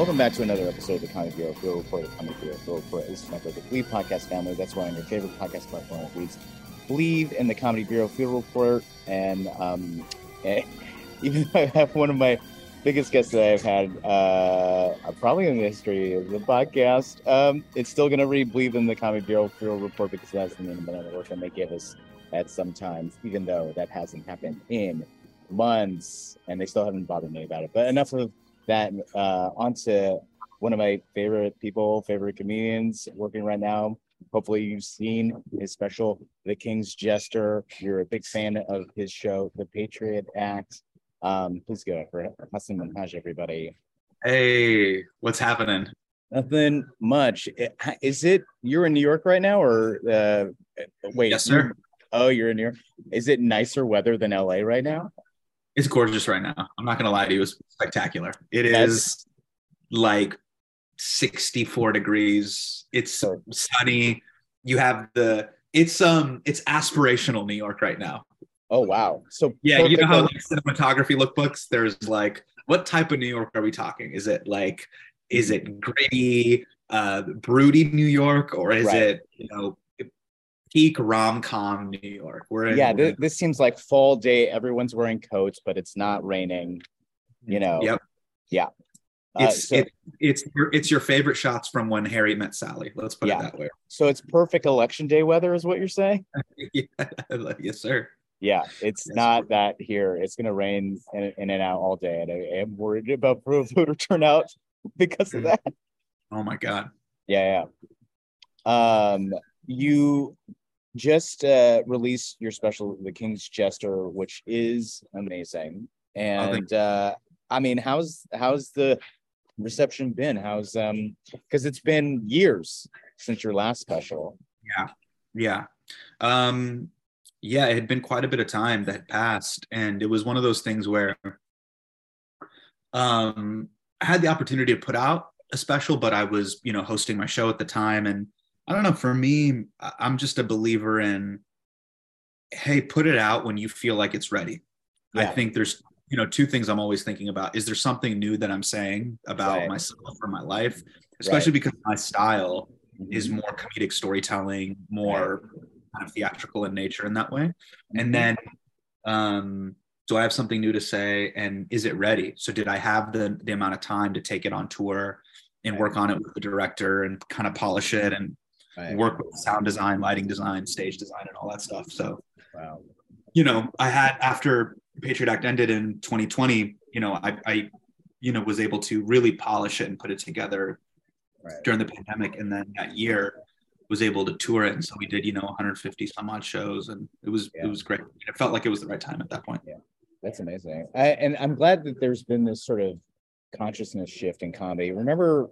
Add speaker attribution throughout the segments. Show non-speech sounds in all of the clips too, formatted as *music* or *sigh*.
Speaker 1: Welcome back to another episode of the Comedy Bureau Field Report. The Comedy Bureau Field Report is my favorite Believe podcast family. That's why I'm your favorite podcast platform leads Believe in the Comedy Bureau Field Report. And um, eh, *laughs* even though I have one of my biggest guests that I've had, uh, probably in the history of the podcast, um, it's still going to read Believe in the Comedy Bureau Field Report because that's the name of the work that they give us at some times, even though that hasn't happened in months and they still haven't bothered me about it. But enough of that uh, onto one of my favorite people, favorite comedians working right now. Hopefully, you've seen his special, The King's Jester. You're a big fan of his show, The Patriot Act. Um, please go for Hasan Minhaj, everybody.
Speaker 2: Hey, what's happening?
Speaker 1: Nothing much. Is it you're in New York right now, or uh, wait?
Speaker 2: Yes, sir.
Speaker 1: Oh, you're in New York. Is it nicer weather than LA right now?
Speaker 2: It's gorgeous right now. I'm not gonna lie to you, it's spectacular. It is like 64 degrees. It's sunny. You have the it's um it's aspirational New York right now.
Speaker 1: Oh wow. So
Speaker 2: yeah, you know how like cinematography lookbooks, there's like what type of New York are we talking? Is it like is it gritty, uh broody New York, or is right. it you know peak rom com New York. We're in,
Speaker 1: yeah, this, this, seems like fall day. Everyone's wearing coats, but it's not raining. You know.
Speaker 2: Yep.
Speaker 1: Yeah.
Speaker 2: Uh, it's so, it, it's your it's your favorite shots from when Harry met Sally. Let's put yeah. it that way.
Speaker 1: So it's perfect election day weather, is what you're saying? *laughs*
Speaker 2: yeah. yes, sir.
Speaker 1: Yeah, it's yes, not sir. that here. It's going to rain in, in, and out all day, and I am worried about voter turnout because of mm. that.
Speaker 2: Oh my god.
Speaker 1: Yeah, yeah. Um, you just uh, released your special, The King's Jester, which is amazing. And uh, I mean, how's how's the reception been? How's um because it's been years since your last special.
Speaker 2: Yeah, yeah, um, yeah. It had been quite a bit of time that had passed, and it was one of those things where um I had the opportunity to put out a special, but I was you know hosting my show at the time and I don't know. For me, I'm just a believer in, hey, put it out when you feel like it's ready. Yeah. I think there's, you know, two things I'm always thinking about. Is there something new that I'm saying about right. myself or my life? Especially right. because my style mm-hmm. is more comedic storytelling, more right. kind of theatrical in nature in that way. Mm-hmm. And then, um, do I have something new to say? And is it ready? So did I have the the amount of time to take it on tour and work on it with the director and kind of polish it and right. work with sound design, lighting design, stage design, and all that stuff. So, wow. you know, I had after Patriot Act ended in 2020, you know, I, I you know, was able to really polish it and put it together right. during the pandemic. And then that year was able to tour it. And so we did, you know, 150 some odd shows and it was, yeah. it was great. It felt like it was the right time at that point.
Speaker 1: Yeah. That's amazing. I, and I'm glad that there's been this sort of consciousness shift in comedy. Remember,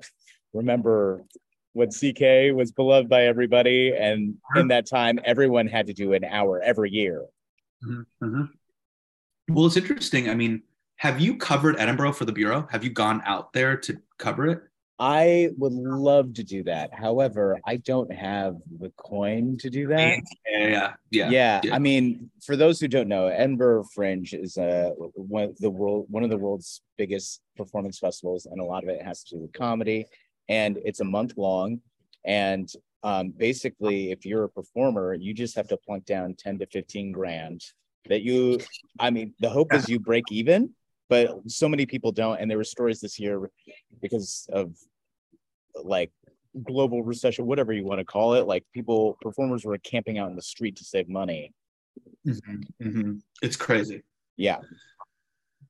Speaker 1: remember when CK was beloved by everybody, and in that time, everyone had to do an hour every year.
Speaker 2: Mm-hmm. mm-hmm. Well, it's interesting. I mean, have you covered Edinburgh for the Bureau? Have you gone out there to cover it?
Speaker 1: I would love to do that. However, I don't have the coin to do that.
Speaker 2: Yeah, yeah,
Speaker 1: yeah. Yeah, yeah. I mean, for those who don't know, Edinburgh Fringe is uh, one the world one of the world's biggest performance festivals, and a lot of it has to do with comedy and it's a month long. And um, basically, if you're a performer, you just have to plunk down 10 to 15 grand that you, I mean, the hope is you break even, but so many people don't. And there were stories this year because of like global recession, whatever you want to call it. Like people, performers were camping out in the street to save money.
Speaker 2: Mm-hmm, mm-hmm. It's crazy.
Speaker 1: Yeah.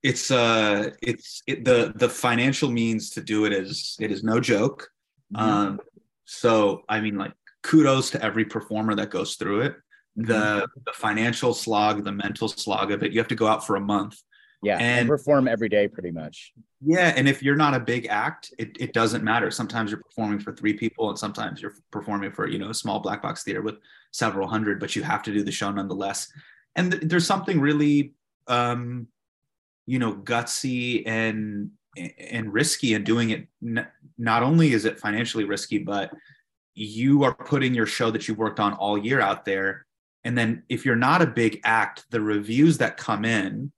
Speaker 2: It's uh it's it, the the financial means to do it is it is no joke. Mm-hmm. Um so I mean like kudos to every performer that goes through it. The mm-hmm. the financial slog, the mental slog of it. You have to go out for a month
Speaker 1: yeah, and, and perform every day pretty much.
Speaker 2: Yeah, and if you're not a big act, it, it doesn't matter. Sometimes you're performing for three people, and sometimes you're performing for you know a small black box theater with several hundred, but you have to do the show nonetheless. And th- there's something really, um, you know, gutsy and and risky and doing it. Not only is it financially risky, but you are putting your show that you've worked on all year out there. And then if you're not a big act, the reviews that come in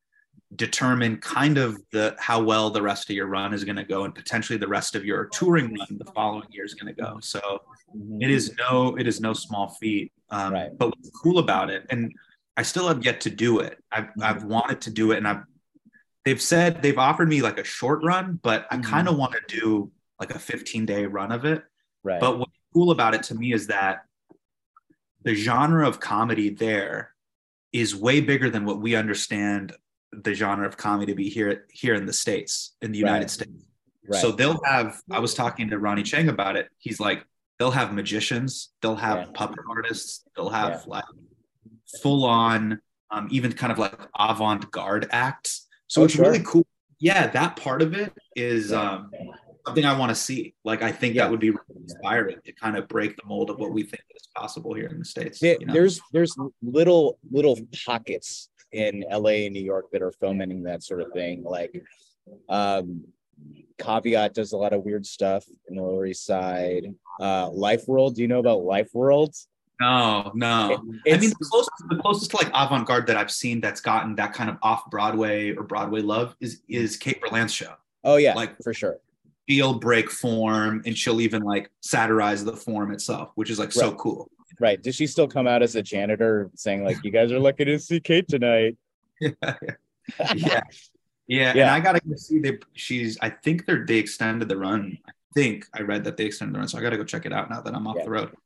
Speaker 2: determine kind of the how well the rest of your run is going to go and potentially the rest of your touring run the following year is going to go so mm-hmm. it is no it is no small feat um, right. but what's cool about it and i still have yet to do it i've, mm-hmm. I've wanted to do it and i've they've said they've offered me like a short run but i mm-hmm. kind of want to do like a 15 day run of it right but what's cool about it to me is that the genre of comedy there is way bigger than what we understand the genre of comedy to be here here in the states in the United right. States. Right. So they'll have. I was talking to Ronnie Chieng about it. He's like, they'll have magicians, they'll have yeah. puppet artists, they'll have yeah. like full on, um, even kind of like avant garde acts. So oh, it's sure. really cool. Yeah, that part of it is um, something I want to see. Like, I think yeah. that would be really inspiring to kind of break the mold of what we think is possible here in the states.
Speaker 1: you know? There's there's little little pockets in LA and New York that are fomenting that sort of thing. Like um, Caveat does a lot of weird stuff in the Lower East Side. Uh, Life World, do you know about Life World?
Speaker 2: No, no. It, I mean, the closest, the closest to like avant garde that I've seen that's gotten that kind of off Broadway or Broadway love is is Kate Berlant's show.
Speaker 1: Oh yeah, like for sure.
Speaker 2: She'll break form, and she'll even like satirize the form itself, which is like right. so cool.
Speaker 1: Right. Does she still come out as a janitor saying like, "You guys are lucky to see Kate tonight"?
Speaker 2: Yeah. *laughs* Yeah. yeah. yeah. And I gotta go see the. She's. I think they're they extended the run. I think I read that they extended the run, so I gotta go check it out now that I'm off
Speaker 1: yeah.
Speaker 2: the road.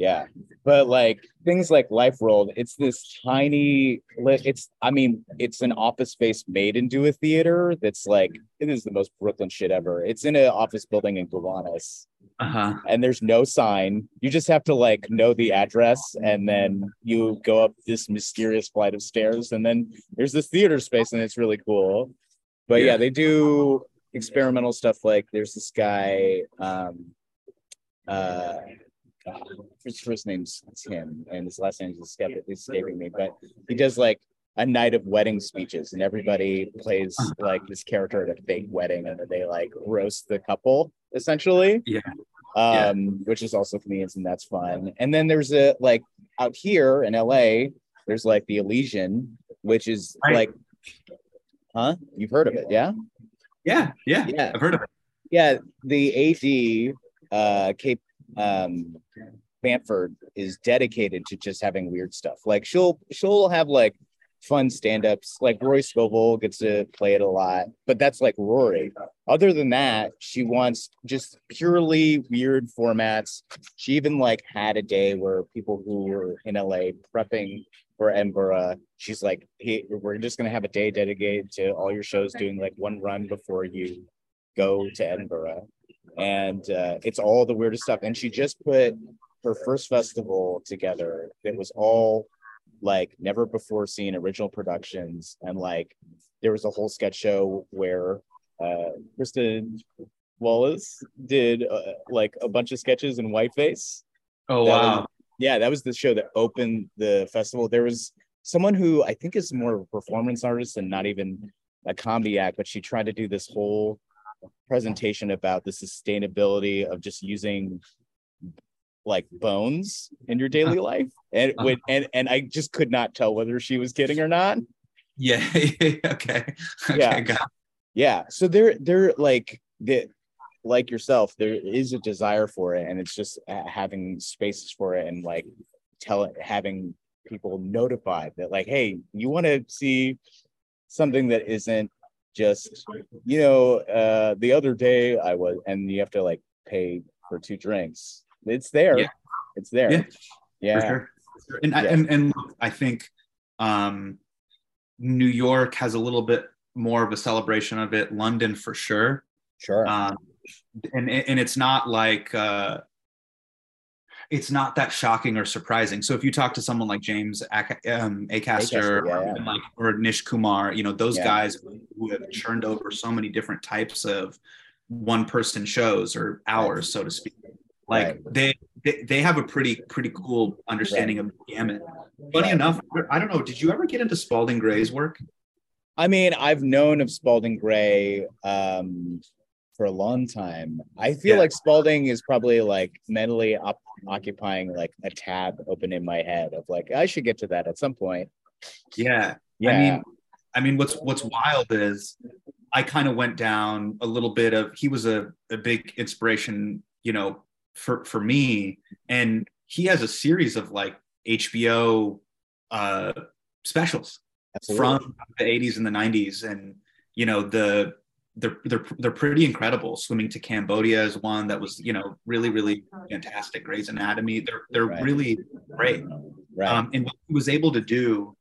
Speaker 1: Yeah, but like things like Life World, it's this tiny. It's. I mean, it's an office space made into a theater. That's like it is the most Brooklyn shit ever. It's in an office building in Gowanus uh-huh. and there's no sign. You just have to like know the address, and then you go up this mysterious flight of stairs, and then there's this theater space, and it's really cool. But yeah, yeah they do experimental stuff. Like there's this guy, um, uh, his first name's Tim and his last name is escaping me, but he does like a night of wedding speeches and everybody plays like this character at a fake wedding and then they like roast the couple essentially.
Speaker 2: Yeah.
Speaker 1: Um yeah. which is also comedians and that's fun. And then there's a like out here in la there's like the elysian which is right. like huh? You've heard of it yeah?
Speaker 2: Yeah yeah. Yeah. I've heard of it.
Speaker 1: Yeah the ad uh cape um Bamford is dedicated to just having weird stuff. Like she'll she'll have like fun stand-ups. Like Rory Scovel gets to play it a lot, but that's like Rory. Other than that, she wants just purely weird formats. She even like had a day where people who were in LA prepping for Edinburgh, she's like, hey, we're just gonna have a day dedicated to all your shows doing like one run before you go to Edinburgh. And uh, it's all the weirdest stuff. And she just put her first festival together that was all like never before seen original productions. And like there was a whole sketch show where uh kristen wallace did uh, like a bunch of sketches in whiteface.
Speaker 2: Oh wow.
Speaker 1: Yeah that was the show that opened the festival. There was someone who i think is more of a performance artist and not even a comedy act but she tried to do this whole presentation about the sustainability of just using like bones in your daily uh-huh. life. And uh-huh. and and i just could not tell whether she was kidding or not.
Speaker 2: Yeah. Okay. *laughs* Okay
Speaker 1: yeah yeah. So they're they're like the like yourself, there is a desire for it, and it's just uh, having spaces for it and like tell it having people notified that like, hey, you want to see something that isn't just you know uh the other day i was and you have to like pay for two drinks. It's there.
Speaker 2: Yeah.
Speaker 1: it's there.
Speaker 2: Yeah,
Speaker 1: yeah,
Speaker 2: for sure. And, I and and look, I think um, New York has a little bit more of a celebration of it. London for sure,
Speaker 1: sure.
Speaker 2: Um, and and it's not like uh, it's not that shocking or surprising. So if you talk to someone like James um, Acaster,
Speaker 1: yeah,
Speaker 2: or, like or Nish Kumar, you know those
Speaker 1: Yeah.
Speaker 2: guys who have churned over so many different types of one person shows or hours, so to speak. Like
Speaker 1: Right.
Speaker 2: they, they they have a pretty pretty cool understanding of the gamut. Funny
Speaker 1: Right.
Speaker 2: enough, I don't know. Did you ever get into Spalding Gray's work?
Speaker 1: i mean i've known of spalding gray um for a long time i feel
Speaker 2: Yeah.
Speaker 1: like spalding is probably like mentally op- occupying like a tab open in my head of like i should get to that at some point.
Speaker 2: Yeah,
Speaker 1: yeah.
Speaker 2: I mean, I mean, what's what's wild is I kind of went down a little bit of he was a, a big inspiration, you know, for for me, and he has a series of like HBO uh, specials
Speaker 1: absolutely.
Speaker 2: from the 80s and the 90s, and you know the they're they're they're pretty incredible. Swimming to Cambodia is one that was you know really really fantastic. Gray's Anatomy, they're they're
Speaker 1: Right.
Speaker 2: really great.
Speaker 1: right
Speaker 2: Um, and what he was able to do,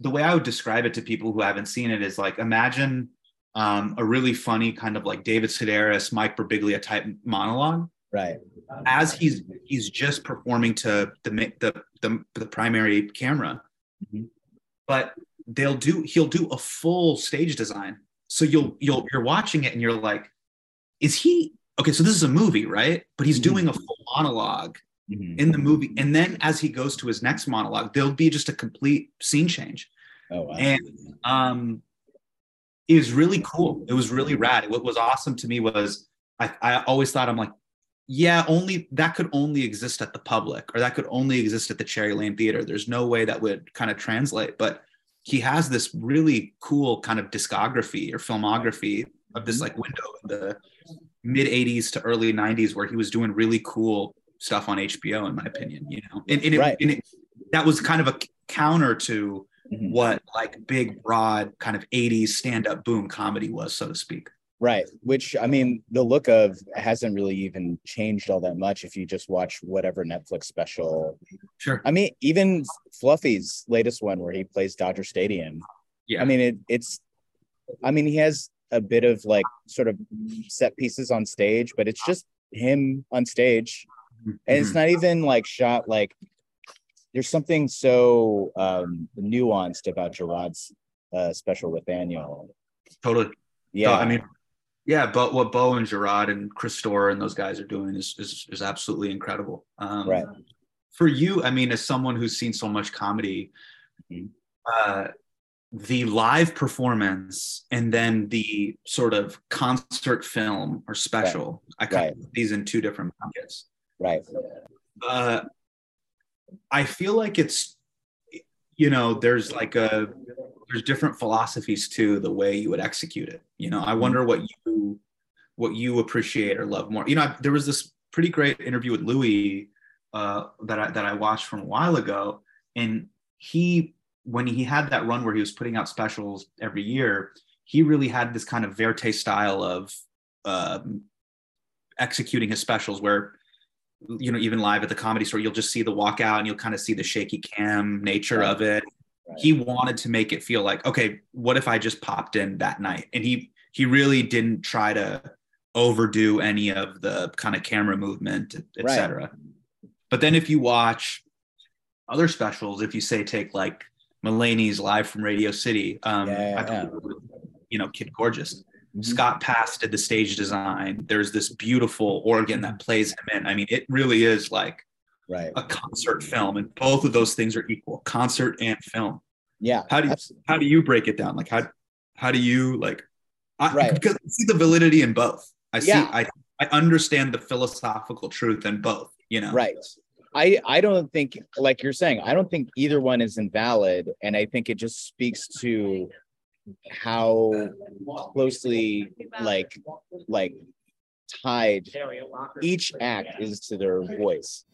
Speaker 2: the way I would describe it to people who haven't seen it is like imagine um, a really funny kind of like David Sedaris, Mike Birbiglia type monologue
Speaker 1: right
Speaker 2: as he's he's just performing to the the the, the primary camera,
Speaker 1: Mhm.
Speaker 2: but they'll do he'll do a full stage design. So you'll you'll you're watching it and you're like, is he okay? So this is a movie, right? But he's
Speaker 1: Mhm.
Speaker 2: doing a full monologue
Speaker 1: Mhm.
Speaker 2: in the movie and then as he goes to his next monologue there'll be just a complete scene change
Speaker 1: oh wow
Speaker 2: and um it was really cool it was really rad what was awesome to me was i, I always thought i'm like yeah only that could only exist at the public or that could only exist at the cherry lane theater there's no way that would kind of translate but he has this really cool kind of discography or filmography of this like window in the mid 80s to early 90s where he was doing really cool stuff on HBO, in my opinion, you know, and, and, it,
Speaker 1: Right.
Speaker 2: and it, that was kind of a counter to
Speaker 1: Mhm.
Speaker 2: what like big, broad kind of 80s stand up boom comedy was, so to speak.
Speaker 1: Right. Which I mean, the look of hasn't really even changed all that much if you just watch whatever Netflix special.
Speaker 2: Sure.
Speaker 1: I mean, even Fluffy's latest one where he plays Dodger Stadium.
Speaker 2: Yeah.
Speaker 1: I mean, it, it's, I mean, he has a bit of like sort of set pieces on stage, but it's just him on stage. And it's
Speaker 2: Mhm.
Speaker 1: not even like shot like there's something so um nuanced about Gerard's uh special with Daniel.
Speaker 2: totally.
Speaker 1: Yeah.
Speaker 2: Yeah. I mean, yeah, but what Bo and Gerard and Chris Storer and those guys are doing is, is, is absolutely incredible. Um,
Speaker 1: Right.
Speaker 2: For you, I mean, as someone who's seen so much comedy,
Speaker 1: Mhm.
Speaker 2: uh, the live performance and then the sort of concert film or special, I kind
Speaker 1: Right.
Speaker 2: of these in two different buckets.
Speaker 1: right.
Speaker 2: uh, I feel like it's, you know, there's like a, there's different philosophies to the way you would execute it. You know, I wonder what you, what you appreciate or love more. You know, I, there was this pretty great interview with Louis uh, that I that I watched from a while ago, and he, when he had that run where he was putting out specials every year, he really had this kind of Verite style of um, executing his specials where you know, even live at the comedy store, you'll just see the walkout and you'll kind of see the shaky cam nature of it.
Speaker 1: Right.
Speaker 2: He wanted to make it feel like, okay, what if I just popped in that night? And he he really didn't try to overdo any of the kind of camera movement, et
Speaker 1: Right.
Speaker 2: But then if you watch other specials, if you say take like Mulaney's live from Radio City, um,
Speaker 1: Yeah, yeah,
Speaker 2: I
Speaker 1: yeah.
Speaker 2: you know, Kid Gorgeous.
Speaker 1: Mhm.
Speaker 2: Scott Pask did the stage design. There's this beautiful organ that plays him in. I mean, it really is like
Speaker 1: Right.
Speaker 2: a concert film, and both of those things are equal: concert and film.
Speaker 1: Yeah.
Speaker 2: How do you
Speaker 1: abs-
Speaker 2: how do you break it down? Like how how do you like? I,
Speaker 1: Right.
Speaker 2: Because I see the validity in both. I see.
Speaker 1: Yeah.
Speaker 2: I I understand the philosophical truth in both. You know.
Speaker 1: Right. I I don't think like you're saying, I don't think either one is invalid. And I think it just speaks to how closely like like tied. Each act is to their voice.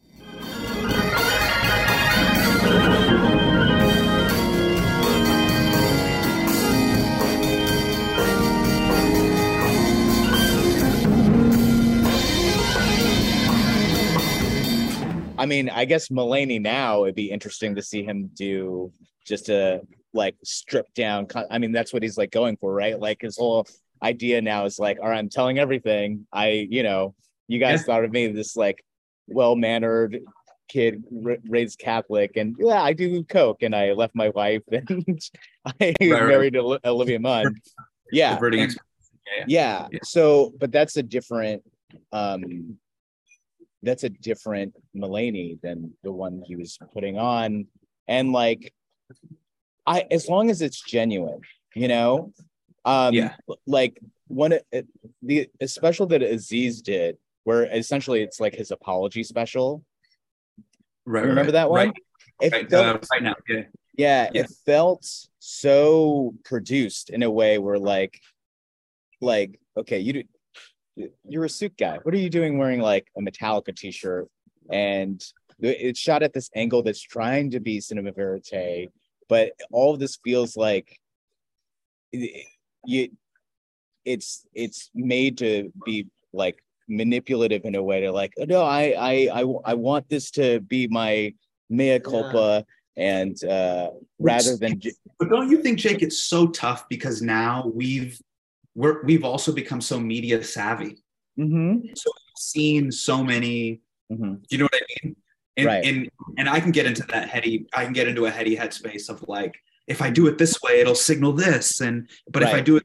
Speaker 1: I mean, I guess Mulaney now it'd be interesting to see him do just a like stripped down. I mean, that's what he's like going for, right? Like his whole idea now is like, all right, I'm telling everything. I, you know, you guys
Speaker 2: Yeah.
Speaker 1: thought of me this like well mannered kid ra- raised Catholic, and yeah, I do coke, and I left my wife, *laughs* and I
Speaker 2: Right, right.
Speaker 1: married Oli- Olivia Munn. *laughs* Yeah, and-
Speaker 2: ex-
Speaker 1: yeah.
Speaker 2: Yeah.
Speaker 1: So, but that's a different, um, that's a different Mulaney than the one he was putting on. And like, I, as long as it's genuine, you know, um,
Speaker 2: Yeah.
Speaker 1: like one, it, the a special that Aziz did, where essentially it's like his apology special.
Speaker 2: right,
Speaker 1: You remember
Speaker 2: right,
Speaker 1: that one?
Speaker 2: Right,
Speaker 1: It
Speaker 2: right,
Speaker 1: felt-
Speaker 2: uh, right now. Yeah.
Speaker 1: yeah,
Speaker 2: Yeah.
Speaker 1: it felt so produced in a way where like like okay you do, you're a suit guy what are you doing wearing like a metallica t-shirt and it's shot at this angle that's trying to be cinema verite but all of this feels like it- you it's it's made to be like manipulative in a way to like no I I I, I want this to be my mea culpa and uh rather than
Speaker 2: But don't you think, Jake, it's so tough because now we've we're we've also become so media savvy.
Speaker 1: Mm-hmm.
Speaker 2: So we've seen so many,
Speaker 1: mhm.
Speaker 2: you know what I mean? And
Speaker 1: Right.
Speaker 2: and and I can get into that heady, I can get into a heady headspace of like, if I do it this way, it'll signal this. And but if I do it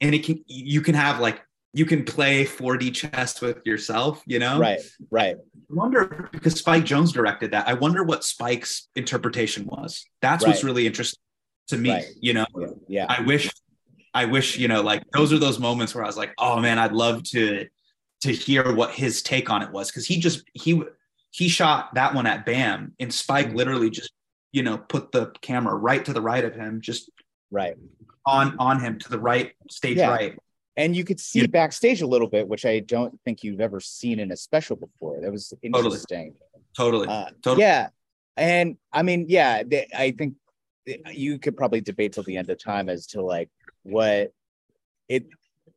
Speaker 2: and it can you can have like you can play 4D chess with yourself, you know?
Speaker 1: right right
Speaker 2: I wonder because Spike Jonze directed that. I wonder what Spike's interpretation was. That's what's really interesting to me.
Speaker 1: Right.
Speaker 2: You know,
Speaker 1: yeah, yeah
Speaker 2: I wish, I wish, you know, like those are those moments where I was like, oh man, I'd love to to hear what his take on it was because he just he he shot that one at Bam and Spike
Speaker 1: Mm-hmm.
Speaker 2: literally just you know put the camera right to the right of him, just
Speaker 1: right
Speaker 2: on on him to the right stage
Speaker 1: Yeah.
Speaker 2: right.
Speaker 1: And you could see
Speaker 2: Yeah.
Speaker 1: backstage a little bit which i don't think you've ever seen in a special before that was interesting
Speaker 2: Totally.
Speaker 1: Uh,
Speaker 2: Totally.
Speaker 1: Yeah, and I mean, yeah, they, I think you could probably debate till the end of time as to like what it,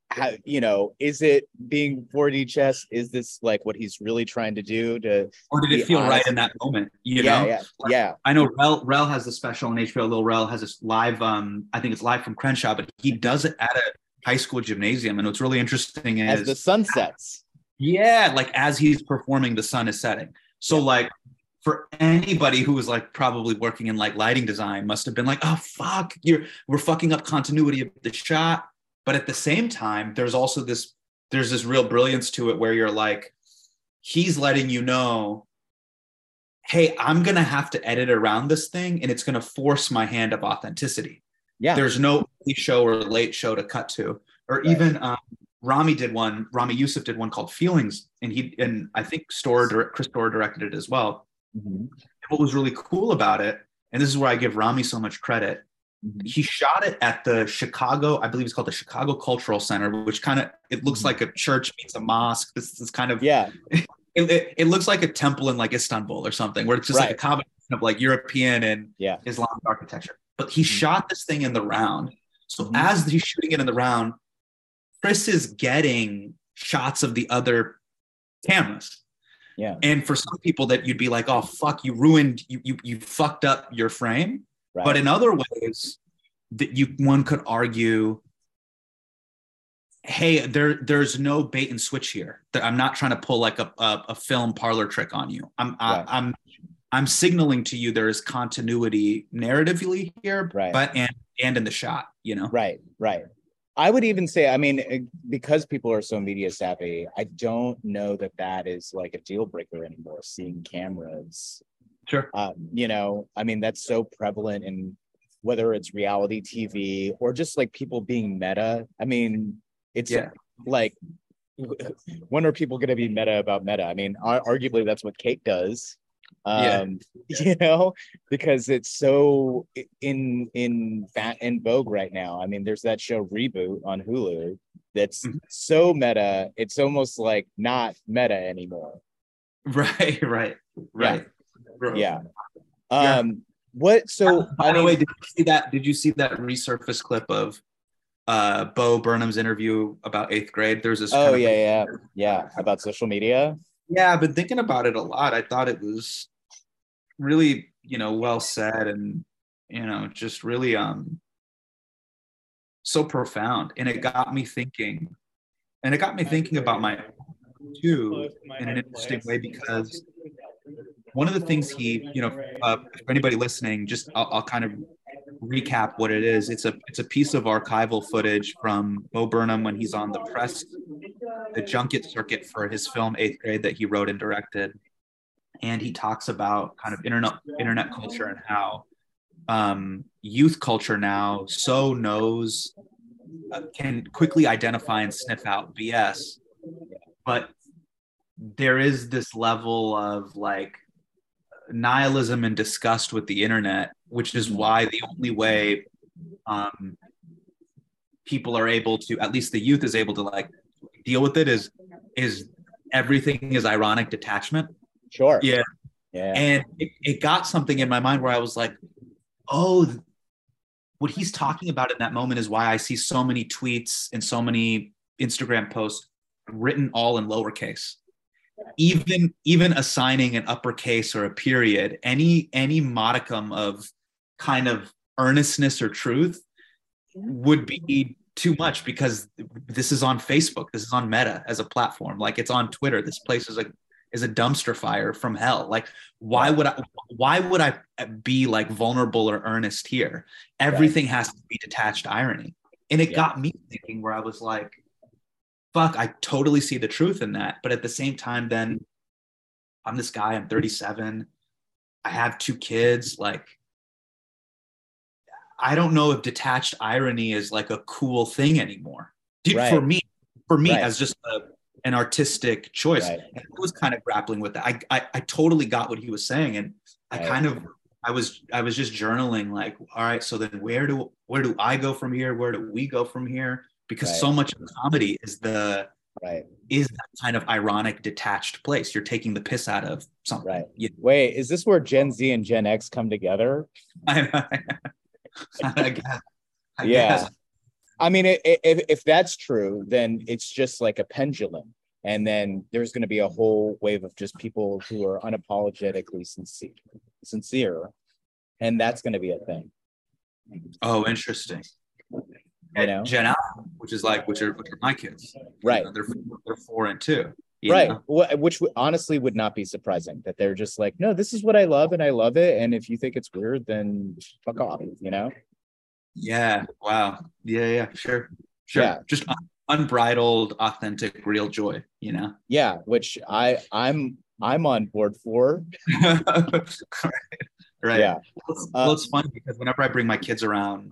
Speaker 1: how you know, is it being 4D chess? Is this like what he's really trying to do? To
Speaker 2: or did it feel right in that moment? You
Speaker 1: yeah,
Speaker 2: know,
Speaker 1: yeah, yeah,
Speaker 2: I know Rel Rel has the special on HBO. Lil Rel has this live. Um, I think it's live from Crenshaw, but he does it at a high school gymnasium. And what's really interesting is,
Speaker 1: as the sun sets.
Speaker 2: yeah, like as he's performing, the sun is setting. So like for anybody who was like probably working in like lighting design, must have been like, oh fuck, you're we're fucking up continuity of the shot. But at the same time, there's also this there's this real brilliance to it where you're like, he's letting you know hey, I'm going to have to edit around this thing and it's going to force my hand of authenticity.
Speaker 1: Yeah,
Speaker 2: There's no show or late show to cut to. Or
Speaker 1: Right.
Speaker 2: even um, Ramy did one, Ramy Youssef did one called Feelings. And he, and I think Storer, direct, Chris Storer directed it as well.
Speaker 1: Mhm.
Speaker 2: What was really cool about it, and this is where I give Ramy so much credit,
Speaker 1: Mhm.
Speaker 2: he shot it at the Chicago, I believe it's called the Chicago Cultural Center, which kind of, it looks
Speaker 1: Mhm.
Speaker 2: like a church meets a mosque. This is kind of
Speaker 1: yeah, *laughs*
Speaker 2: it, it, it looks like a temple in like Istanbul or something, where it's just like a combination of like European and
Speaker 1: Yeah.
Speaker 2: Islamic architecture. But he
Speaker 1: Mhm.
Speaker 2: shot this thing in the round. So
Speaker 1: Mhm.
Speaker 2: as he's shooting it in the round, Chris is getting shots of the other cameras.
Speaker 1: yeah,
Speaker 2: And for some people that you'd be like, oh fuck, you ruined you you you fucked up your frame.
Speaker 1: right.
Speaker 2: But in other ways, that you one could argue, hey, there there's no bait and switch here. That I'm not trying to pull like a a, a film parlor trick on you. I'm I,
Speaker 1: Right.
Speaker 2: I'm signaling to you there is continuity narratively here,
Speaker 1: Right.
Speaker 2: but and and in the shot, you know.
Speaker 1: Right, right. I would even say, I mean, eh, because people are so media savvy, I don't know that that is like a deal breaker anymore. Seeing cameras,
Speaker 2: Sure.
Speaker 1: uh, you know, I mean, that's so prevalent in whether it's reality TV or just like people being meta. I mean, it's
Speaker 2: Yeah.
Speaker 1: like, when are people going to be meta about meta? I mean, arguably that's what Kate does. Um, you know, because it's so in in fat in vogue right now. I mean, there's that show Reboot on Hulu that's
Speaker 2: Mhm.
Speaker 1: so meta. It's almost like not meta anymore. *laughs*
Speaker 2: Right, right, right.
Speaker 1: Yeah.
Speaker 2: Yeah.
Speaker 1: Um. What? So
Speaker 2: By
Speaker 1: I
Speaker 2: the way, did you see that? Did you see that resurface clip of uh Bo Burnham's interview about eighth grade? There's this.
Speaker 1: oh yeah, yeah, yeah. About social media.
Speaker 2: Yeah. I've been thinking about it a lot. I thought it was really, you know, well said and you know, just really um so profound. And it got me thinking, and it got me thinking about my too in an interesting way because one of the things he, you know, uh, for anybody listening, just I'll, I'll kind of recap what it is. It's a it's a piece of archival footage from Bo Burnham when he's on the press, the junket circuit for his film Eighth Grade that he wrote and directed, and he talks about kind of internet internet culture and how um, youth culture now so knows uh, can quickly identify and sniff out BS, but there is this level of like nihilism and disgust with the internet, which is why the only way um, people are able to, at least the youth is able to like deal with it is is everything is ironic detachment.
Speaker 1: Sure.
Speaker 2: Yeah.
Speaker 1: Yeah.
Speaker 2: And it, it got something in my mind where I was like, oh, what he's talking about in that moment is why I see so many tweets and so many Instagram posts written all in lowercase. Even even assigning an uppercase or a period, any any modicum of kind of earnestness or truth would be too much because this is on Facebook, this is on Meta as a platform, like it's on Twitter. This place is a is a dumpster fire from hell. Like, why would I? Why would I be like vulnerable or earnest here? Everything has to be detached irony, and it
Speaker 1: Yeah.
Speaker 2: got me thinking. Where I was like, "Fuck, I totally see the truth in that." But at the same time, then I'm this guy. I'm 37. I have two kids. Like, I don't know if detached irony is like a cool thing anymore. Dude,
Speaker 1: Right.
Speaker 2: For me, for me
Speaker 1: Right.
Speaker 2: as just a, an artistic choice.
Speaker 1: Right.
Speaker 2: I was kind of grappling with that. I, I I totally got what he was saying, and I kind of I was I was just journaling like, all right, so then where do where do I go from here? Where do we go from here? Because
Speaker 1: Right.
Speaker 2: so much of comedy is the
Speaker 1: Right.
Speaker 2: is that kind of ironic, detached place. You're taking the piss out of something.
Speaker 1: Right.
Speaker 2: Yeah.
Speaker 1: Wait, is this where Gen Z and Gen X come together? *laughs*
Speaker 2: I, *laughs* I guess. I
Speaker 1: Yeah.
Speaker 2: guess.
Speaker 1: I mean, i- i- if if that's true, then it's just like a pendulum, and then there's going to be a whole wave of just people who are unapologetically sincere, sincere, and that's going to be a thing.
Speaker 2: Oh, interesting.
Speaker 1: You know,
Speaker 2: Gen Alpha, which is like which are which are my kids. You
Speaker 1: right?
Speaker 2: know, they're they're four and two.
Speaker 1: right
Speaker 2: know?
Speaker 1: Which honestly would not be surprising that they're just like no this is what i love and i love it and if you think it's weird then fuck off you know
Speaker 2: Yeah. Wow. Yeah. Yeah. Sure. Sure.
Speaker 1: Yeah.
Speaker 2: Just un- unbridled, authentic, real joy. You know.
Speaker 1: yeah which i i'm i'm on board for *laughs*
Speaker 2: right.
Speaker 1: yeah
Speaker 2: Well, it's,
Speaker 1: Uh,
Speaker 2: well, it's funny because whenever I bring my kids around,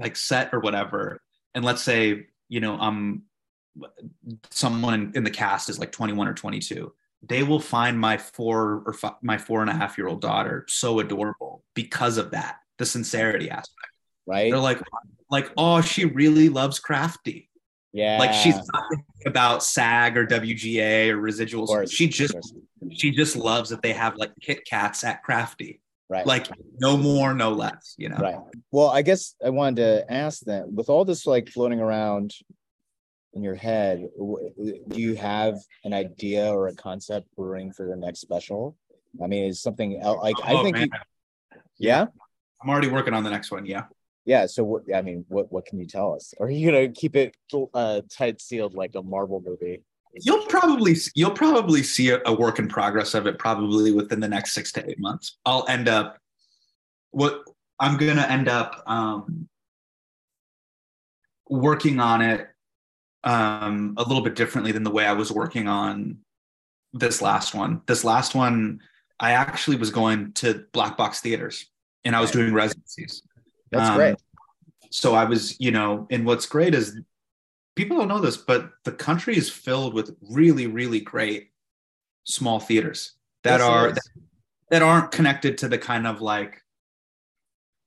Speaker 2: like set or whatever, and let's say you know I'm someone in the cast is like 21 or 22, they will find my four or fi- my four and a half year old daughter so adorable because of that, the sincerity aspect.
Speaker 1: right
Speaker 2: They're like, like, oh, she really loves crafty.
Speaker 1: yeah
Speaker 2: Like she's not thinking about SAG or WGA or residuals. She just she just loves that they have like Kit Kats at crafty
Speaker 1: right
Speaker 2: like no more no less you know
Speaker 1: right well i guess i wanted to ask that with all this like floating around in your head do you have an idea or a concept brewing for the next special i mean is something el- like i
Speaker 2: Oh,
Speaker 1: think you, yeah
Speaker 2: i'm already working on the next one yeah
Speaker 1: Yeah. So what? I mean, what what can you tell us? Or are you gonna keep it uh, tight sealed like a Marvel movie?
Speaker 2: You'll probably you'll probably see a, a work in progress of it probably within the next six to eight months. I'll end up what i'm gonna end up um working on it um a little bit differently than the way i was working on this last one. This last one i actually was going to black box theaters and i was doing residencies.
Speaker 1: That's
Speaker 2: Um,
Speaker 1: great.
Speaker 2: so I was, you know, and what's great is people don't know this, but the country is filled with really, really great small theaters that
Speaker 1: Yes,
Speaker 2: are that, that aren't connected to the kind of like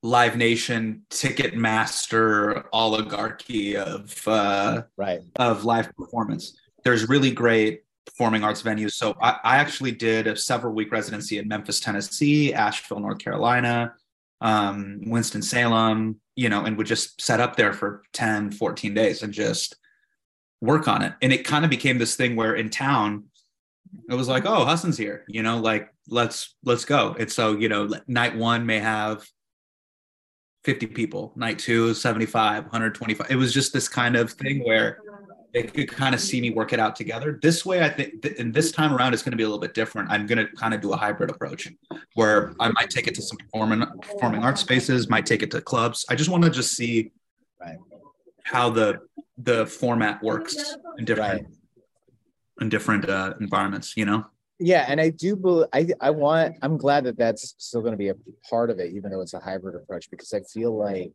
Speaker 2: Live Nation ticket master oligarchy of uh,
Speaker 1: right
Speaker 2: of live performance. There's really great performing arts venues. So I, I actually did a several week residency in Memphis, Tennessee, Asheville, North Carolina, um, Winston Salem, you know, and would just set up there for 10, 14 days and just work on it. And it kind of became this thing where in town, it was like, oh, Hasan's here, you know, like let's let's go. And so, you know, night one may have 50 people, night two, 75, 125. It was just this kind of thing where they could kind of see me work it out together. This way, I think, th- and this time around, it's going to be a little bit different. I'm going to kind of do a hybrid approach where I might take it to some performing performing art spaces, might take it to clubs. I just want to just see how the the format works in different
Speaker 1: Right.
Speaker 2: in different uh, environments. You know.
Speaker 1: Yeah, and I do believe I I want I'm glad that that's still going to be a part of it, even though it's a hybrid approach, because I feel like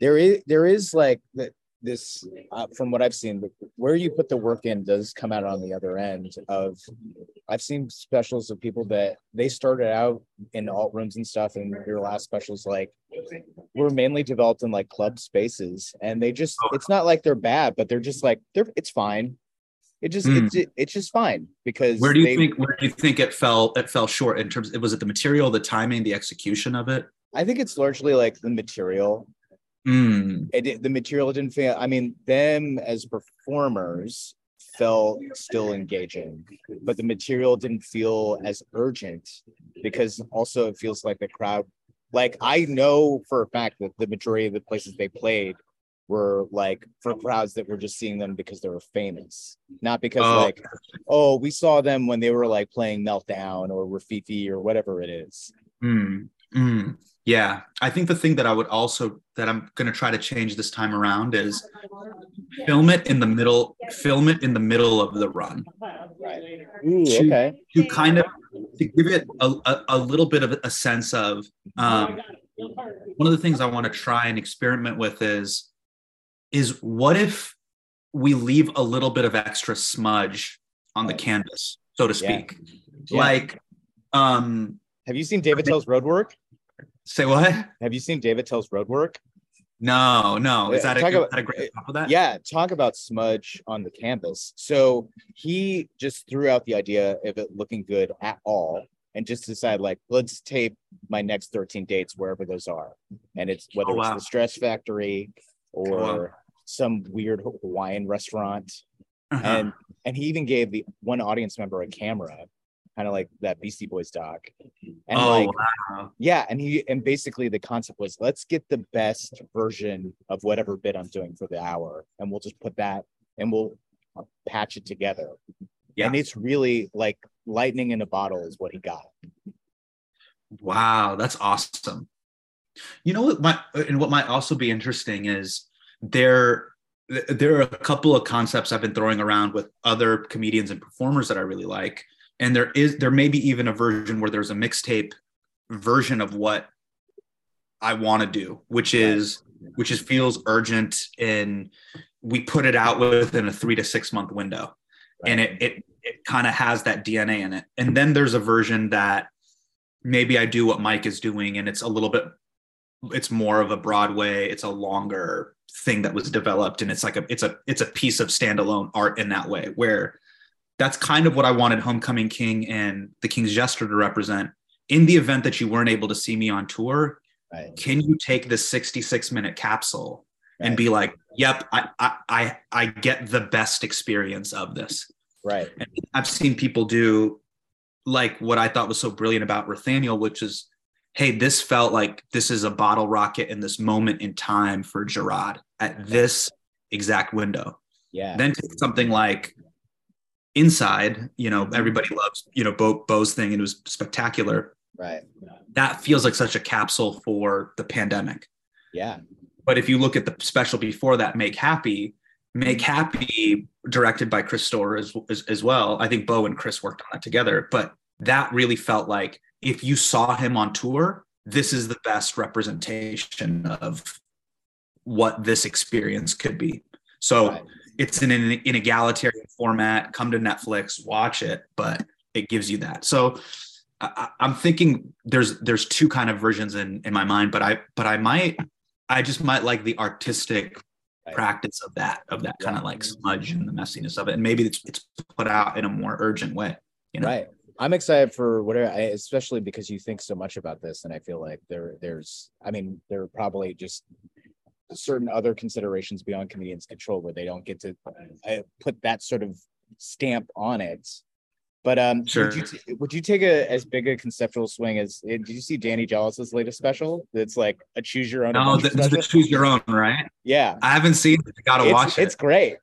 Speaker 1: there is there is like that this uh, from what I've seen, where you put the work in does come out on the other end of. I've seen specials of people that they started out in alt rooms and stuff, and your last specials like were mainly developed in like club spaces, and they just it's not like they're bad, but they're just like they're it's fine. It just
Speaker 2: Mm.
Speaker 1: it's it's just fine because
Speaker 2: Where do you
Speaker 1: they-
Speaker 2: think where do you think it fell it fell short in terms? Of was it the material, the timing, the execution of it?
Speaker 1: I think it's largely like the material.
Speaker 2: Mm,
Speaker 1: It the material didn't feel. I mean, them as performers felt still engaging, but the material didn't feel as urgent because also it feels like the crowd. Like I know for a fact that the majority of the places they played were like for crowds that were just seeing them because they were famous, not because
Speaker 2: Oh.
Speaker 1: like, oh, we saw them when they were like playing Meltdown or Rafifi or whatever it is.
Speaker 2: mm, mm. Yeah, I think the thing that I would also that I'm going to try to change this time around is film it in the middle, film it in the middle of the run.
Speaker 1: Ooh,
Speaker 2: Shoot.
Speaker 1: okay.
Speaker 2: to kind of to give it a, a, a little bit of a sense of um, one of the things I want to try and experiment with is is what if we leave a little bit of extra smudge on the canvas, so to
Speaker 1: Yeah.
Speaker 2: speak.
Speaker 1: Yeah.
Speaker 2: Like um
Speaker 1: Have you seen Dave Attell's Roadwork?
Speaker 2: Say what?
Speaker 1: Have you seen Dave Attell's Roadwork?
Speaker 2: No, no. Is
Speaker 1: Yeah,
Speaker 2: that a,
Speaker 1: talk
Speaker 2: is
Speaker 1: about-
Speaker 2: that a great example of that?
Speaker 1: Yeah, talk about smudge on the canvas. So he just threw out the idea of it looking good at all and just decided like, let's tape my next 13 dates wherever those are. And it's whether
Speaker 2: Oh, wow.
Speaker 1: it's the Stress Factory or
Speaker 2: wow.
Speaker 1: some weird Hawaiian restaurant.
Speaker 2: Uh-huh.
Speaker 1: And and he even gave the one audience member a camera, kind of like that Beastie Boys doc. And
Speaker 2: oh,
Speaker 1: like
Speaker 2: wow.
Speaker 1: yeah, and he and basically the concept was let's get the best version of whatever bit I'm doing for the hour, and we'll just put that and we'll uh, patch it together.
Speaker 2: Yeah.
Speaker 1: And it's really like lightning in a bottle is what he got.
Speaker 2: Wow, that's awesome. You know what might and what might also be interesting is there there are a couple of concepts I've been throwing around with other comedians and performers that I really like. And there is there may be even a version where there's a mixtape version of what I want to do, which is which is feels urgent and we put it out within a three to six month window. And it it it kind of has that DNA in it. And then there's a version that maybe I do what Mike is doing and it's a little bit it's more of a Broadway, it's a longer thing that was developed and it's like a it's a it's a piece of standalone art in that way where that's kind of what I wanted Homecoming King and the King's Jester to represent. In the event that you weren't able to see me on tour,
Speaker 1: Right.
Speaker 2: can you take this 66 minute capsule and be like, yep, I I I, I get the best experience of this.
Speaker 1: Right.
Speaker 2: And I've seen people do like what I thought was so brilliant about Rothaniel, which is, hey, this felt like this is a bottle rocket in this moment in time for Gerard at this exact window.
Speaker 1: Yeah.
Speaker 2: Then take something like Inside, you know, mm-hmm. everybody loves, you know, Bo, Bo's thing and it was spectacular.
Speaker 1: right.
Speaker 2: That feels like such a capsule for the pandemic.
Speaker 1: Yeah.
Speaker 2: But if you look at the special before that, Make Happy, Make Happy, directed by Chris Storer as, as, as well. I think Bo and Chris worked on that together. But that really felt like if you saw him on tour, this is the best representation of what this experience could be. So
Speaker 1: Right.
Speaker 2: It's in an, an egalitarian format. Come to Netflix, watch it, but it gives you that. So I, I'm thinking there's there's two kind of versions in in my mind, but I but I might I just might like the artistic
Speaker 1: Right.
Speaker 2: practice of that of that kind of like smudge and the messiness of it, and maybe it's it's put out in a more urgent way. You know,
Speaker 1: Right. I'm excited for whatever, I- especially because you think so much about this, and I feel like there, there's, I mean, there are probably just certain other considerations beyond comedians' control where they don't get to uh, put that sort of stamp on it. But um,
Speaker 2: Sure.
Speaker 1: would you t- would you take a as big a conceptual swing as eh, did you see Danny Jolles's latest special? That's like a choose your own.
Speaker 2: No, the, the choose your own, right?
Speaker 1: yeah,
Speaker 2: I haven't seen it. I gotta
Speaker 1: it's,
Speaker 2: watch it.
Speaker 1: it's great.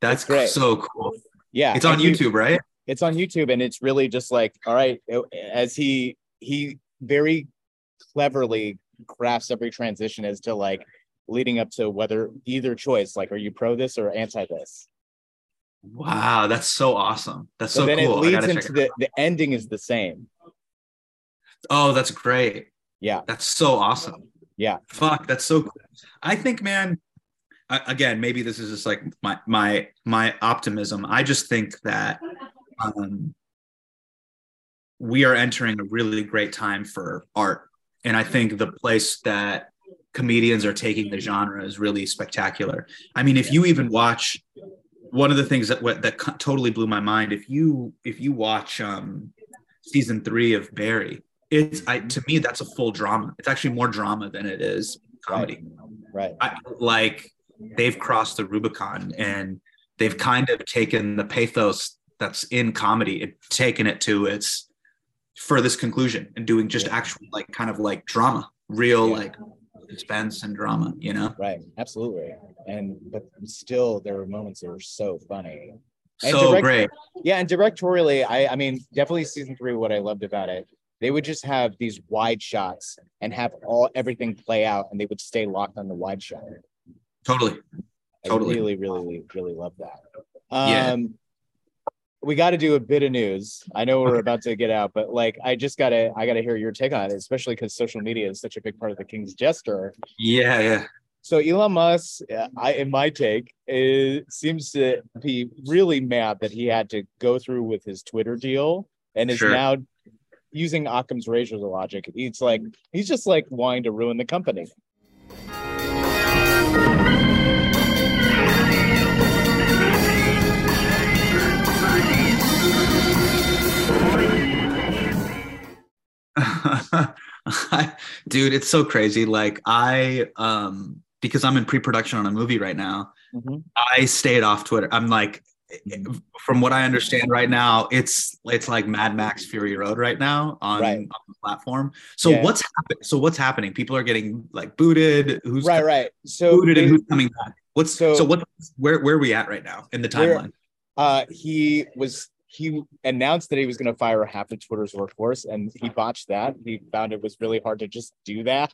Speaker 2: That's
Speaker 1: it's great.
Speaker 2: so cool.
Speaker 1: Yeah,
Speaker 2: It's on
Speaker 1: and you-
Speaker 2: YouTube, right?
Speaker 1: it's on YouTube and it's really just like all right it- as he he very cleverly crafts every transition as to like leading up to whether either choice like are you pro this or anti this
Speaker 2: Wow, that's so awesome. That's
Speaker 1: so
Speaker 2: so
Speaker 1: then
Speaker 2: cool.
Speaker 1: it leads into the the ending is the same
Speaker 2: Oh, that's great.
Speaker 1: yeah
Speaker 2: That's so awesome.
Speaker 1: Yeah.
Speaker 2: Fuck, that's so cool. I think, man. I, again, maybe this is just like my my my optimism. I just think that um, we are entering a really great time for art, and I think the place that comedians are taking the genre is really spectacular. I mean, if you even watch one of the things that that totally blew my mind, if you if you watch um, season three of Barry, it's I to me that's a full drama. It's actually more drama than it is comedy.
Speaker 1: right
Speaker 2: I, like they've crossed the Rubicon and they've kind of taken the pathos that's in comedy and taken it to its furthest conclusion and doing just
Speaker 1: Yeah.
Speaker 2: actual like kind of like drama, real
Speaker 1: Yeah.
Speaker 2: like suspense and drama, you know?
Speaker 1: right absolutely and but still there were moments that were so funny And
Speaker 2: So
Speaker 1: direct-
Speaker 2: great.
Speaker 1: Yeah, and directorially, I I mean, definitely season three. What I loved about it, they would just have these wide shots and have all everything play out, and they would stay locked on the wide shot.
Speaker 2: Totally.
Speaker 1: I
Speaker 2: Totally.
Speaker 1: really, really, really love that.
Speaker 2: Yeah.
Speaker 1: Um, We got to do a bit of news. I know we're
Speaker 2: Okay.
Speaker 1: about to get out, but like, I just gotta, I gotta hear your take on it, especially because social media is such a big part of the King's Jester.
Speaker 2: Yeah, yeah.
Speaker 1: So Elon Musk, I in my take, is, seems to be really mad that he had to go through with his Twitter deal and is
Speaker 2: Sure.
Speaker 1: now using Occam's razor logic. He's like he's just like wanting to ruin the company. *laughs*
Speaker 2: Dude, it's so crazy. Like I um because I'm in pre-production on a movie right now, I stayed off Twitter. I'm like, from what I understand right now, it's it's like Mad Max Fury Road right now on,
Speaker 1: Right.
Speaker 2: on the platform. So
Speaker 1: Yeah.
Speaker 2: what's happening? So what's happening? People are getting like booted. Who's
Speaker 1: Right, right. So
Speaker 2: booted and who's coming back? What's so,
Speaker 1: So-
Speaker 2: what? Where where are we at right now in the timeline?
Speaker 1: uh he was he announced that he was going to fire half of Twitter's workforce and he botched that. He found it was really hard to just do that.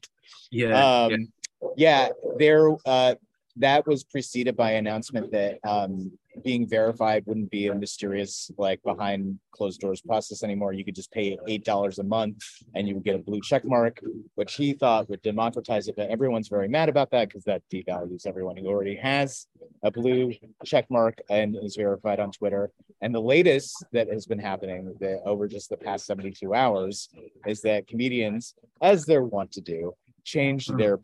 Speaker 2: Yeah,
Speaker 1: um yeah, there uh that was preceded by an announcement that um being verified wouldn't be a mysterious like behind closed doors process anymore. You could just pay eight dollars a month and you would get a blue check mark which he thought would democratize it but everyone's very mad about that because that devalues everyone who already has a blue check mark and is verified on twitter. And the latest that has been happening that over just the past 72 hours is that comedians as they're wont to do changed
Speaker 2: Hmm.
Speaker 1: their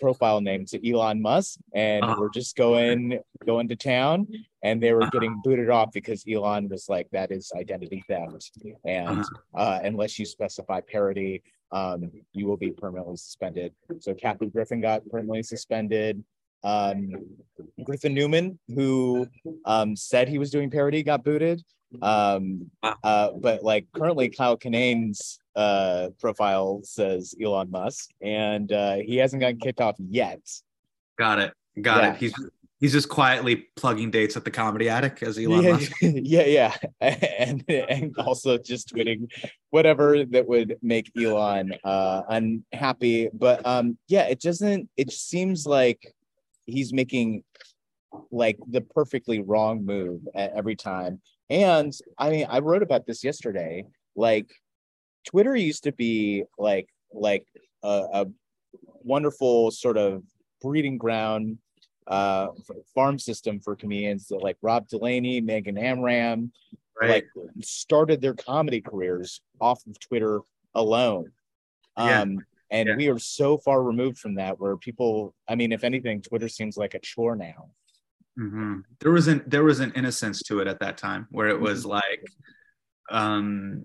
Speaker 1: profile name to Elon Musk and
Speaker 2: Ah.
Speaker 1: we're just going going to town and they were
Speaker 2: Uh-huh.
Speaker 1: getting booted off because Elon was like that is identity theft and
Speaker 2: Uh-huh.
Speaker 1: uh, unless you specify parody um, you will be permanently suspended so Kathy Griffin got permanently suspended um, Griffin Newman who um, said he was doing parody got booted um, uh, but like currently Kyle Kinane's uh, profile says Elon Musk, and uh, he hasn't gotten kicked off yet.
Speaker 2: got it, got
Speaker 1: Yeah.
Speaker 2: it. He's he's just quietly plugging dates at the comedy attic as Elon
Speaker 1: yeah,
Speaker 2: Musk. *laughs*
Speaker 1: yeah, yeah, *laughs* and and also just tweeting whatever that would make Elon uh, unhappy. But um, yeah, it doesn't. It seems like he's making like the perfectly wrong move at every time. And I mean, I wrote about this yesterday. Like, Twitter used to be like like a, a wonderful sort of breeding ground uh farm system for comedians that like Rob Delaney, Megan Amram,
Speaker 2: Right.
Speaker 1: like started their comedy careers off of Twitter alone.
Speaker 2: Yeah.
Speaker 1: Um, and
Speaker 2: Yeah.
Speaker 1: we are so far removed from that where people, I mean, if anything, Twitter seems like a chore now.
Speaker 2: Mhm. There was an there was an innocence to it at that time where it
Speaker 1: Mm-hmm.
Speaker 2: was like, um,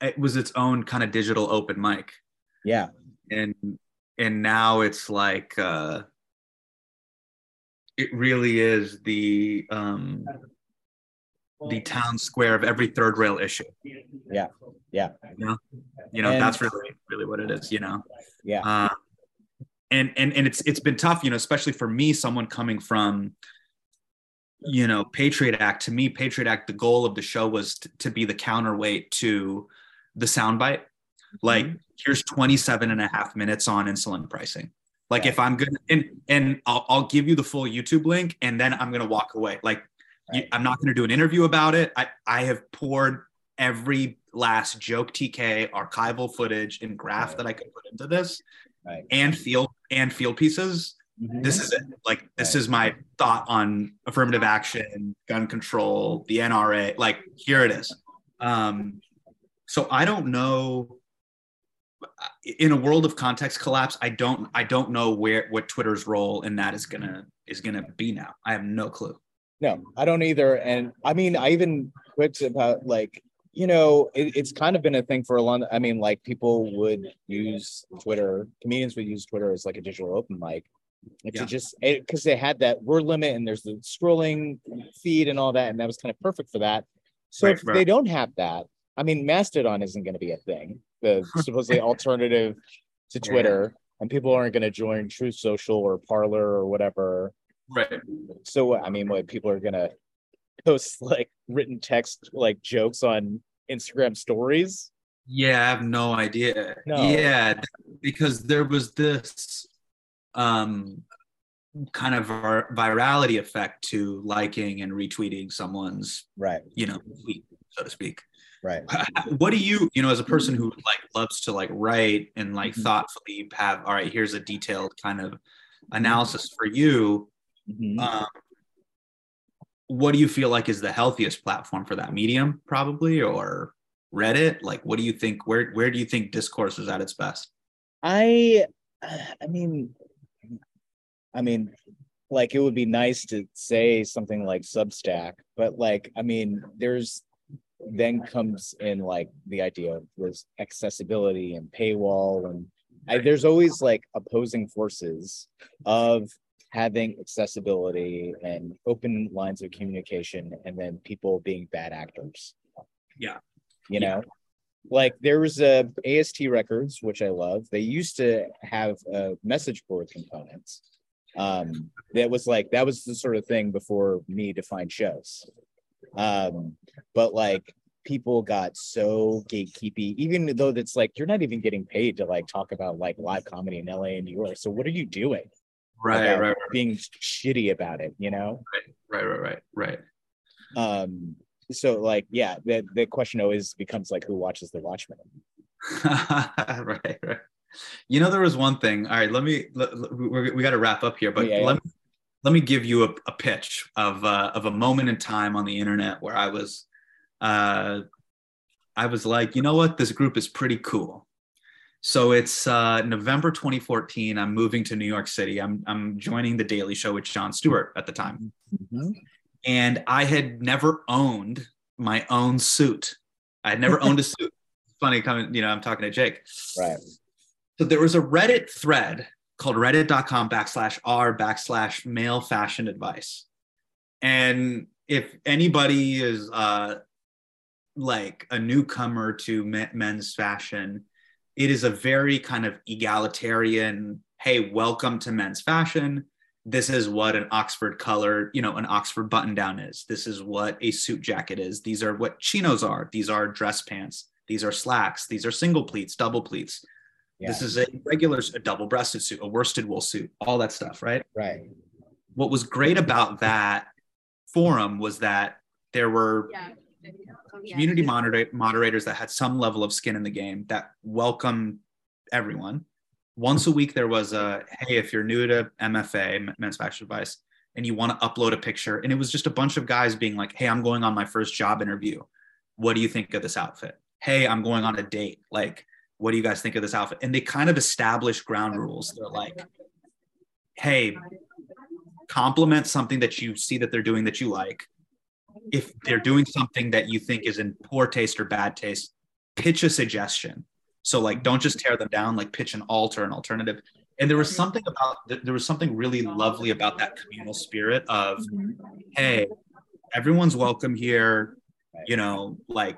Speaker 2: it was its own kind of digital open mic,
Speaker 1: Yeah.
Speaker 2: and and now it's like, uh, it really is the um the town square of every third rail issue.
Speaker 1: Yeah. Yeah.
Speaker 2: You know, you know
Speaker 1: And-
Speaker 2: that's really really what it is. You know.
Speaker 1: Yeah.
Speaker 2: Uh, and and and it's it's been tough, you know, especially for me, someone coming from, you know, Patriot Act. To me, Patriot Act, the goal of the show was t- to be the counterweight to the soundbite. Like, here's 27 and a half minutes on insulin pricing. Like, if I'm gonna and and I'll, I'll give you the full YouTube link, and then I'm gonna walk away. Like, you, I'm not gonna do an interview about it. I I have poured every last joke TK archival footage and graph
Speaker 1: Right.
Speaker 2: that I could put into this
Speaker 1: Right.
Speaker 2: and field and field pieces
Speaker 1: Mhm.
Speaker 2: this is it like this
Speaker 1: Right.
Speaker 2: is my thought on affirmative action gun control the nra like here it is um so i don't know in a world of context collapse i don't i don't know where what twitter's role in that is gonna is gonna be now i have no clue
Speaker 1: No, I don't either. And I mean, I even quipped about like, you know, it, it's kind of been a thing for a long. I mean, like people would use Twitter, comedians would use Twitter as like a digital open mic.
Speaker 2: Yeah.
Speaker 1: To just because they had that word limit and there's the scrolling feed and all that, and that was kind of perfect for that. So
Speaker 2: Right,
Speaker 1: if
Speaker 2: right.
Speaker 1: they don't have that, I mean, Mastodon isn't going to be a thing. The *laughs* supposedly alternative to
Speaker 2: Yeah.
Speaker 1: Twitter, and people aren't going to join Truth Social or Parler or whatever
Speaker 2: right
Speaker 1: so I mean, what people are gonna post *laughs* like written text like jokes on Instagram stories?
Speaker 2: Yeah, I have no idea.
Speaker 1: No.
Speaker 2: Yeah, because there was this um kind of vir- virality effect to liking and retweeting someone's,
Speaker 1: Right,
Speaker 2: you know, tweet, so to speak.
Speaker 1: Right.
Speaker 2: What do you, you know, as a person who like loves to like write and like
Speaker 1: Mhm.
Speaker 2: thoughtfully have, all right, here's a detailed kind of analysis for you.
Speaker 1: Mhm.
Speaker 2: Um, what do you feel like is the healthiest platform for that medium probably or reddit like what do you think where where do you think discourse is at its best
Speaker 1: I, *sighs* I mean, I mean, like it would be nice to say something like Substack, but like, I mean, there's then comes in like the idea of this accessibility and paywall, and I, there's always like opposing forces of having accessibility and open lines of communication, and then people being bad actors.
Speaker 2: Yeah.
Speaker 1: you
Speaker 2: Yeah.
Speaker 1: know like there was a AST records, which I love. They used to have a message board components. Um, that was like that was the sort of thing before me defined shows. Um, but like people got so gatekeepy, even though that's like you're not even getting paid to like talk about like live comedy in LA and New York. So what are you doing?
Speaker 2: right right right
Speaker 1: Being shitty about it, you know?
Speaker 2: right right right right
Speaker 1: Um, so like yeah, the the question always becomes like who watches the Watchmen? *laughs*
Speaker 2: right right you know there was one thing all right let me let, let- we, we got to wrap up here but
Speaker 1: Yeah, yeah.
Speaker 2: let me let me give you a, a pitch of uh, of a moment in time on the internet where i was uh i was like you know what this group is pretty cool so it's uh, November 2014. I'm moving to New York City. I'm I'm joining the Daily Show with Jon Stewart at the time. and I had never owned my own suit. I had never owned a *laughs* suit. Funny coming, you know, I'm talking to Jake.
Speaker 1: Right.
Speaker 2: So there was a Reddit thread called reddit.com backslash r backslash male fashion advice. And if anybody is uh, like a newcomer to men's fashion, it is a very kind of egalitarian, hey, welcome to men's fashion this is what an Oxford color, you know, an Oxford button down is. This is what a suit jacket is. These are what chinos are. These are dress pants. These are slacks. These are single pleats, double pleats.
Speaker 1: Yeah.
Speaker 2: This is a regular, a double breasted suit, a worsted wool suit, all that stuff, right?
Speaker 1: right.
Speaker 2: What was great about that forum was that there were
Speaker 3: Yeah. Oh, yeah.
Speaker 2: community modera- moderators that had some level of skin in the game that welcome everyone. Once a week, there was a hey, if you're new to MFA, Men's Fashion Advice, and you want to upload a picture. And it was just a bunch of guys being like, Hey, I'm going on my first job interview. What do you think of this outfit? Hey, I'm going on a date. Like, what do you guys think of this outfit? And they kind of establish ground rules. They're like, Hey, compliment something that you see that they're doing that you like. If they're doing something that you think is in poor taste or bad taste, pitch a suggestion. So like, don't just tear them down. Like, pitch an alter, an alternative. And there was something about there was something really lovely about that communal spirit of, hey, everyone's welcome here. You know, like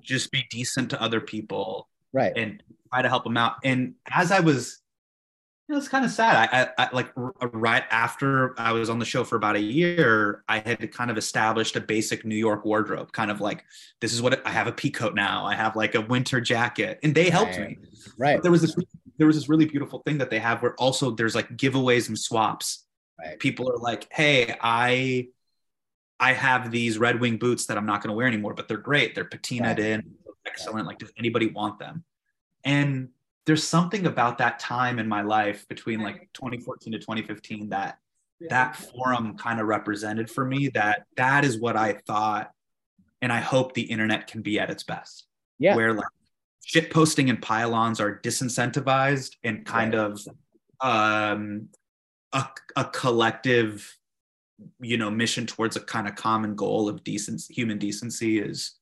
Speaker 2: just be decent to other people,
Speaker 1: right?
Speaker 2: And try to help them out. And as I was you know, it's kind of sad. I, I, I, like uh, right after I was on the show for about a year, I had kind of established a basic New York wardrobe, kind of like this is what it, I have a peacoat now. I have like a winter jacket, and they helped
Speaker 1: right.
Speaker 2: me.
Speaker 1: Right.
Speaker 2: But there was this there was this really beautiful thing that they have where also there's like giveaways and swaps.
Speaker 1: Right.
Speaker 2: People are like, hey, I I have these Red Wing boots that I'm not going to wear anymore, but they're great. They're patinaed
Speaker 1: Right.
Speaker 2: in, excellent. Like, does anybody want them? And there's something about that time in my life between like 2014 to 2015 that that forum kind of represented for me that that is what I thought and I hope the internet can be at its best.
Speaker 1: Yeah.
Speaker 2: Where like shit posting and pylons are disincentivized and kind
Speaker 1: Right.
Speaker 2: of um a, a collective you know mission towards a kind of common goal of decency human decency is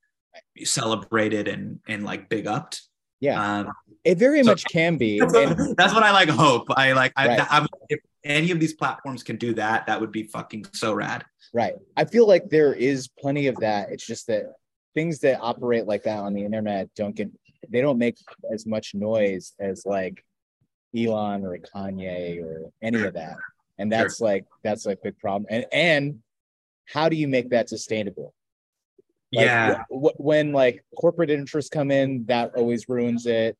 Speaker 2: celebrated and and like big upped
Speaker 1: Yeah.
Speaker 2: um
Speaker 1: It very
Speaker 2: So-
Speaker 1: much can be. *laughs*
Speaker 2: that's,
Speaker 1: and-
Speaker 2: what, that's what I like hope. I like I,
Speaker 1: Right.
Speaker 2: I, if any of these platforms can do that, that would be fucking so rad.
Speaker 1: Right. I feel like there is plenty of that. It's just that things that operate like that on the internet don't get they don't make as much noise as like Elon or Kanye or any of that. And
Speaker 2: Sure.
Speaker 1: that's like that's like a big problem. And and how do you make that sustainable? Like,
Speaker 2: yeah,
Speaker 1: wh- when like corporate interests come in, that always ruins it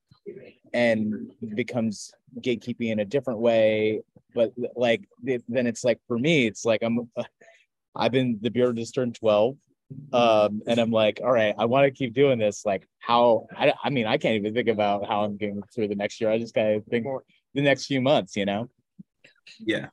Speaker 1: and becomes gatekeeping in a different way. But like it, then it's like for me, it's like I'm *laughs* I've been the bureau just turned 12. Um, and I'm like, all right, I want to keep doing this. Like how I, I mean, I can't even think about how I'm getting through the next year. I just gotta think the next few months, you know?
Speaker 2: yeah.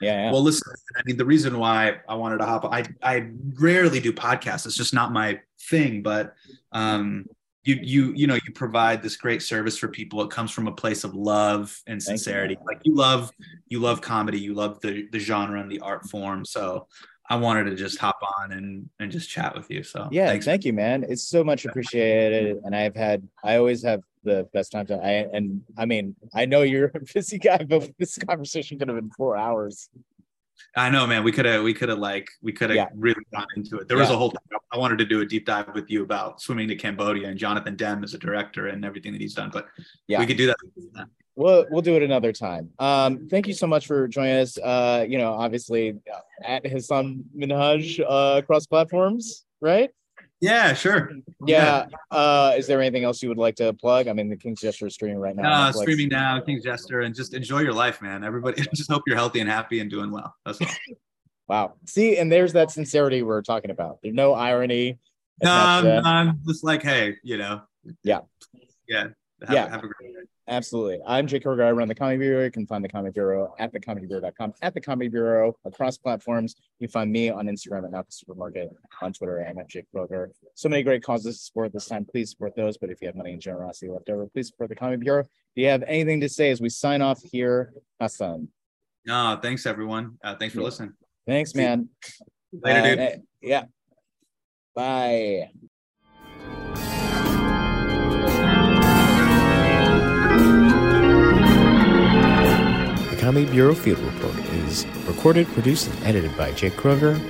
Speaker 1: Yeah. yeah.
Speaker 2: Well, listen. I mean, the reason why I wanted to hop, I I rarely do podcasts. It's just not my thing. But um, you you you know you provide this great service for people. It comes from a place of love and
Speaker 1: Thank you.
Speaker 2: sincerity. Like you love you love comedy. You love the the genre and the art form. So I wanted to just hop on and and just chat with you. So
Speaker 1: yeah
Speaker 2: thanks.
Speaker 1: thank you man it's so much appreciated and i've had i always have the best time to i and i mean i know you're a busy guy but this conversation could have been four hours
Speaker 2: I know, man. We could have, we could have, like, we could have
Speaker 1: Yeah.
Speaker 2: really gone into it. There was a whole. I wanted to do a deep dive with you about swimming to Cambodia and Jonathan Demme as a director and everything that he's done. But
Speaker 1: Yeah.
Speaker 2: we could do that.
Speaker 1: we'll we'll do it another time um thank you so much for joining us uh you know obviously uh, at Hasan Minhaj uh across platforms right
Speaker 2: Yeah, sure.
Speaker 1: yeah uh is there anything else you would like to plug i mean the king's Jester is streaming right now
Speaker 2: Uh, streaming now, King's Jester, and just enjoy your life, man. Everybody, *laughs* just hope you're healthy and happy and doing well. That's all. *laughs*
Speaker 1: wow see and there's that sincerity we're talking about there's no irony
Speaker 2: no, I'm. I'm just like, hey, you know.
Speaker 1: Yeah.
Speaker 2: Yeah. Have,
Speaker 1: Yeah.
Speaker 2: Have a great day.
Speaker 1: Absolutely. I'm Jake Kroger. I run the Comedy Bureau. You can find the Comedy Bureau at thecomedybureau.com, at the Comedy Bureau across platforms. You can find me on Instagram at Naka Supermarket, on Twitter, and at Jake Kroger. So many great causes to support this time. Please support those. But if you have money and generosity left over, please support the Comedy Bureau. Do you have anything to say as we sign off here? Hasan.
Speaker 2: No, thanks everyone. Uh, thanks for
Speaker 1: Yeah.
Speaker 2: listening.
Speaker 1: Thanks, man.
Speaker 2: Later,
Speaker 1: Uh,
Speaker 2: dude.
Speaker 1: Yeah. Bye.
Speaker 3: Comedy Bureau Field Report is recorded, produced, and edited by Jake Kroger.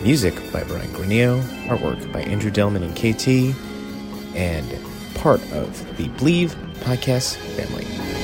Speaker 3: Music by Brian Granillo. Artwork by Andrew Delman and KT. And part of the Bleav podcast family.